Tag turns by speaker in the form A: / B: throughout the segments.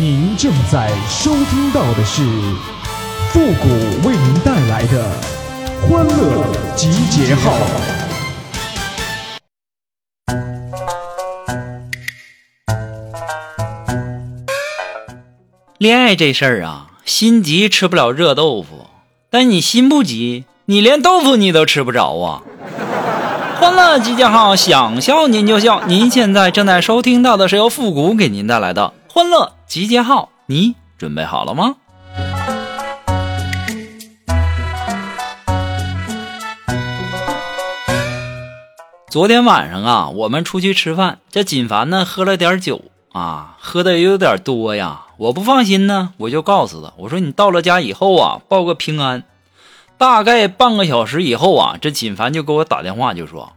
A: 您正在收听到的是复古为您带来的欢乐集结号。
B: 恋爱这事儿啊，心急吃不了热豆腐，但你心不急，你连豆腐你都吃不着啊！欢乐集结号，想笑您就笑。您现在正在收听到的是由复古给您带来的欢乐集结号，你准备好了吗？昨天晚上啊，我们出去吃饭，这锦凡呢喝了点酒啊，喝的也有点多呀。我不放心呢，我就告诉他，我说你到了家以后啊，报个平安。大概半个小时以后啊，这锦凡就给我打电话，就说：“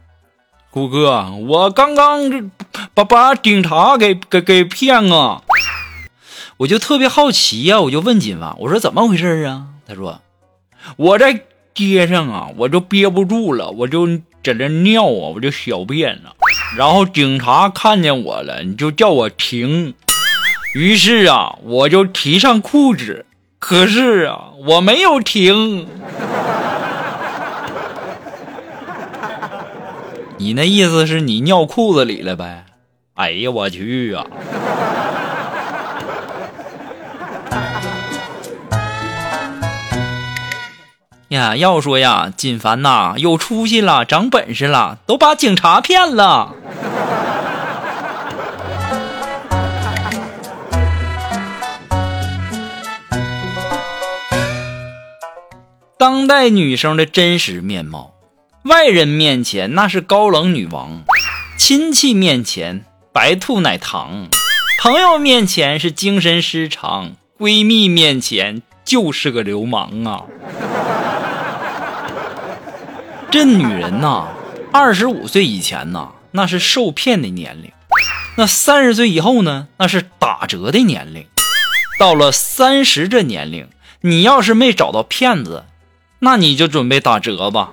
B: 谷哥，我刚刚把把警察给给给骗啊！”我就特别好奇呀，我就问锦凡，我说怎么回事啊？他说：“我在街上啊，我就憋不住了，我就在那尿啊，我就小便了，然后警察看见我了，你就叫我停。于是啊，我就提上裤子，可是啊，我没有停。”你那意思是你尿裤子里了呗？哎呀，我去啊！呀，要说呀，锦凡呐，有出息了，长本事了，都把警察骗了。当代女生的真实面貌。外人面前那是高冷女王，亲戚面前白兔奶糖，朋友面前是精神失常，闺蜜面前就是个流氓啊！这女人呐，二十五岁以前呐，那是受骗的年龄；那三十岁以后呢，那是打折的年龄；到了三十这年龄，你要是没找到骗子，那你就准备打折吧。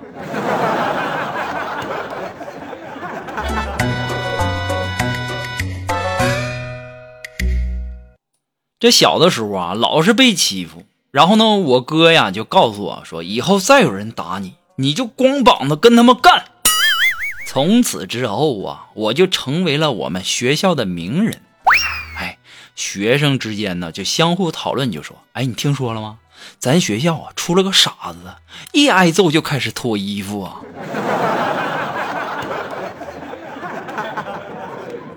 B: 这小的时候啊，老是被欺负。然后呢，我哥呀就告诉我说，以后再有人打你，你就光膀子跟他们干。从此之后啊，我就成为了我们学校的名人。哎，学生之间呢就相互讨论，就说：“哎，你听说了吗？咱学校啊出了个傻子，一挨揍就开始脱衣服啊，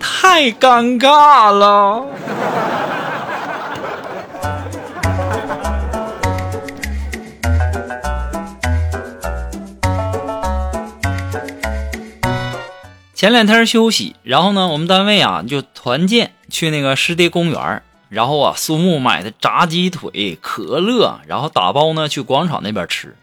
B: 太尴尬了。”前两天休息，然后呢，我们单位啊就团建去那个湿地公园然后啊，苏木买的炸鸡腿、可乐，然后打包呢去广场那边吃。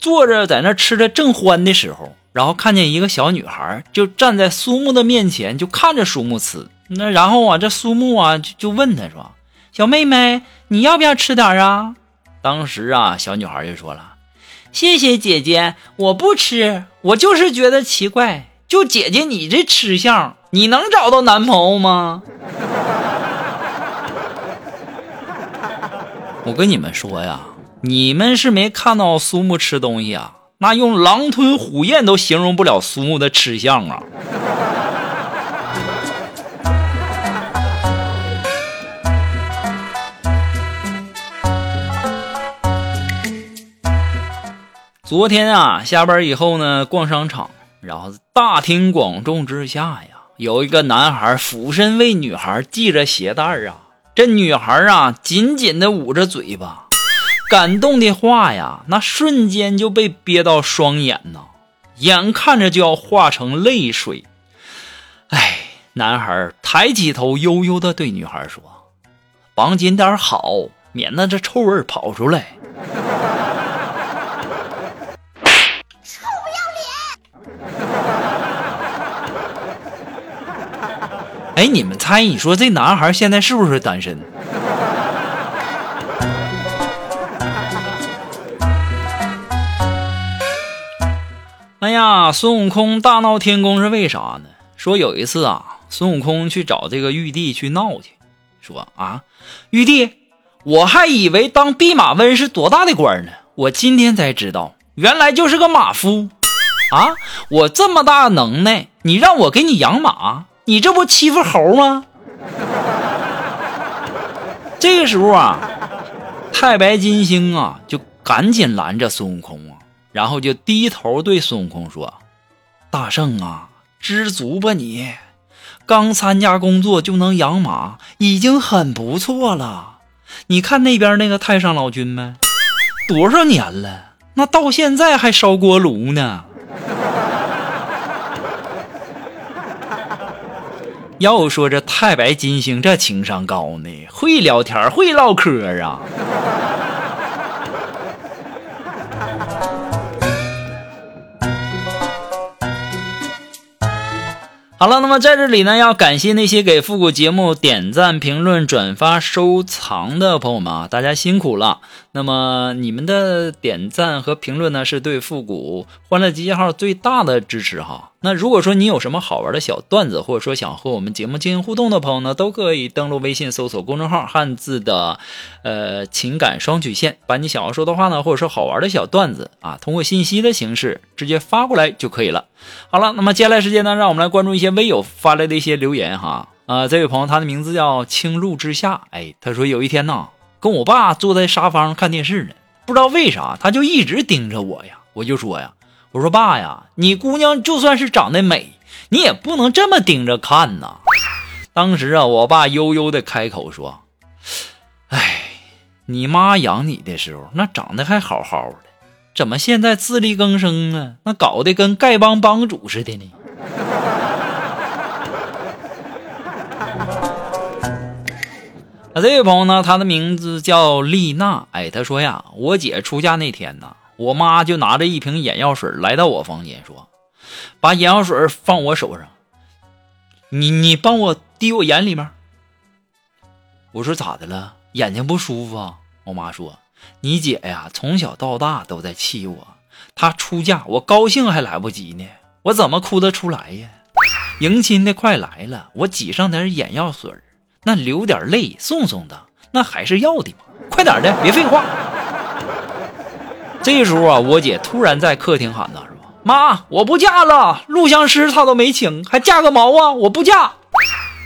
B: 坐着在那吃的正欢的时候，然后看见一个小女孩就站在苏木的面前，就看着苏木吃。那然后啊，这苏木啊就就问他说：“小妹妹，你要不要吃点啊？”当时啊，小女孩就说了：“谢谢姐姐，我不吃，我就是觉得奇怪。”就姐姐你这吃相，你能找到男朋友吗？我跟你们说呀，你们是没看到苏木吃东西啊，那用狼吞虎咽都形容不了苏木的吃相啊。昨天啊，下班以后呢，逛商场。然后大庭广众之下呀，有一个男孩俯身为女孩系着鞋带啊，这女孩啊紧紧的捂着嘴巴，感动的话呀，那瞬间就被憋到双眼呐，眼看着就要化成泪水。哎，男孩抬起头，悠悠的对女孩说：“绑紧点好，免得这臭味跑出来。”哎，你们猜，你说这男孩现在是不是单身？哎呀，孙悟空大闹天宫是为啥呢？说有一次啊，孙悟空去找这个玉帝去闹去，说啊，玉帝，我还以为当弼马温是多大的官呢，我今天才知道，原来就是个马夫啊！我这么大能耐，你让我给你养马，你这不欺负猴吗？这个时候啊，太白金星啊就赶紧拦着孙悟空啊，然后就低头对孙悟空说：“大圣啊，知足吧你。”刚参加工作就能养马，已经很不错了。你看那边那个太上老君没，多少年了，那到现在还烧锅炉呢。要说这太白金星这情商高呢，会聊天会唠嗑啊。好了，那么在这里呢，要感谢那些给复古节目点赞、评论、转发、收藏的朋友们啊，大家辛苦了。那么你们的点赞和评论呢，是对复古欢乐集结号最大的支持哈。那如果说你有什么好玩的小段子，或者说想和我们节目进行互动的朋友呢，都可以登录微信搜索公众号“汉字的呃情感双曲线”，把你想要说的话呢，或者说好玩的小段子啊，通过信息的形式直接发过来就可以了。好了，那么接下来时间呢，让我们来关注一些微友发来的一些留言哈。啊，这位朋友他的名字叫青露之下，哎，他说有一天呢，跟我爸坐在沙发上看电视呢，不知道为啥他就一直盯着我呀，我就说呀。我说爸呀，你姑娘就算是长得美，你也不能这么盯着看呐。当时啊，我爸悠悠的开口说：“哎，你妈养你的时候那长得还好好的，怎么现在自力更生啊？那搞得跟丐帮帮主似的呢？”啊，这位朋友呢，他的名字叫丽娜。哎，他说呀，我姐出嫁那天呢。我妈就拿着一瓶眼药水来到我房间，说：“把眼药水放我手上，你你帮我滴我眼里面。”我说：“咋的了？眼睛不舒服啊？”我妈说：“你姐呀，从小到大都在气我，她出嫁，我高兴还来不及呢，我怎么哭得出来呀？迎亲的快来了，我挤上点眼药水，那流点泪送送的，那还是要的嘛。快点的，别废话。”这时候啊，我姐突然在客厅喊道：“说妈，我不嫁了，录像师她都没请，还嫁个毛啊！我不嫁！”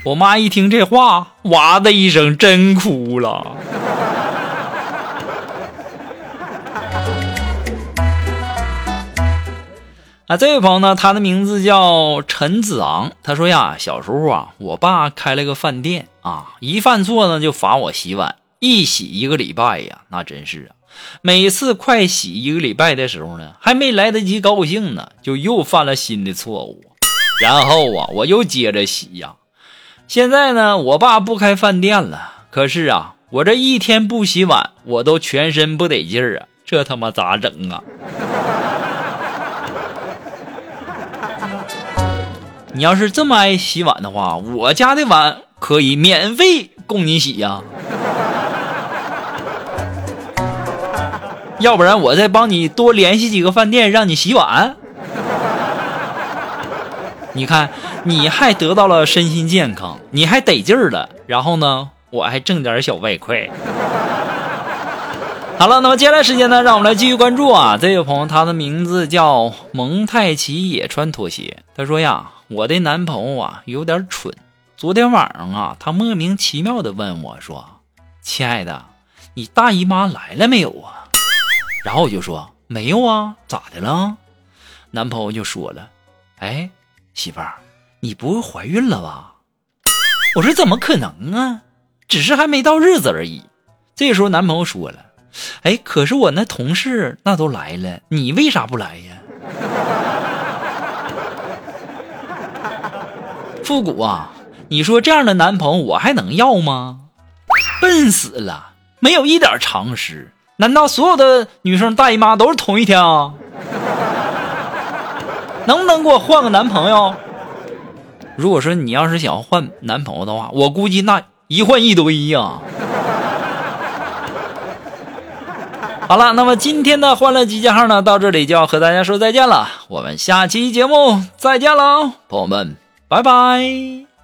B: 我妈一听这话，哇的一声，真哭了。啊，这位朋友呢，他的名字叫陈子昂。他说呀，小时候啊，我爸开了个饭店啊，一犯错呢就罚我洗碗，一洗一个礼拜呀，那真是啊。每次快洗一个礼拜的时候呢，还没来得及高兴呢，就又犯了新的错误。然后啊，我又接着洗呀。现在呢，我爸不开饭店了，可是啊，我这一天不洗碗，我都全身不得劲儿啊。这他妈咋整啊？你要是这么爱洗碗的话，我家的碗可以免费供你洗呀。要不然我再帮你多联系几个饭店，让你洗碗。你看，你还得到了身心健康，你还得劲儿了。然后呢，我还挣点小外快。好了，那么接下来时间呢，让我们来继续关注啊。这位朋友，他的名字叫蒙太奇，也穿拖鞋。他说呀，我的男朋友啊有点蠢。昨天晚上啊，他莫名其妙的问我说：“亲爱的，你大姨妈来了没有啊？”然后我就说没有啊，咋的了？男朋友就说了：“哎，媳妇儿，你不会怀孕了吧？”我说：“怎么可能啊？只是还没到日子而已。”这时候男朋友说了：“哎，可是我那同事那都来了，你为啥不来呀？”复古啊，你说这样的男朋友我还能要吗？笨死了，没有一点常识。难道所有的女生大姨妈都是同一天啊？能不能给我换个男朋友？如果说你要是想要换男朋友的话，我估计那一换一堆呀。好了，那么今天的欢乐集结号呢，到这里就要和大家说再见了。我们下期节目再见了，朋友们，拜拜。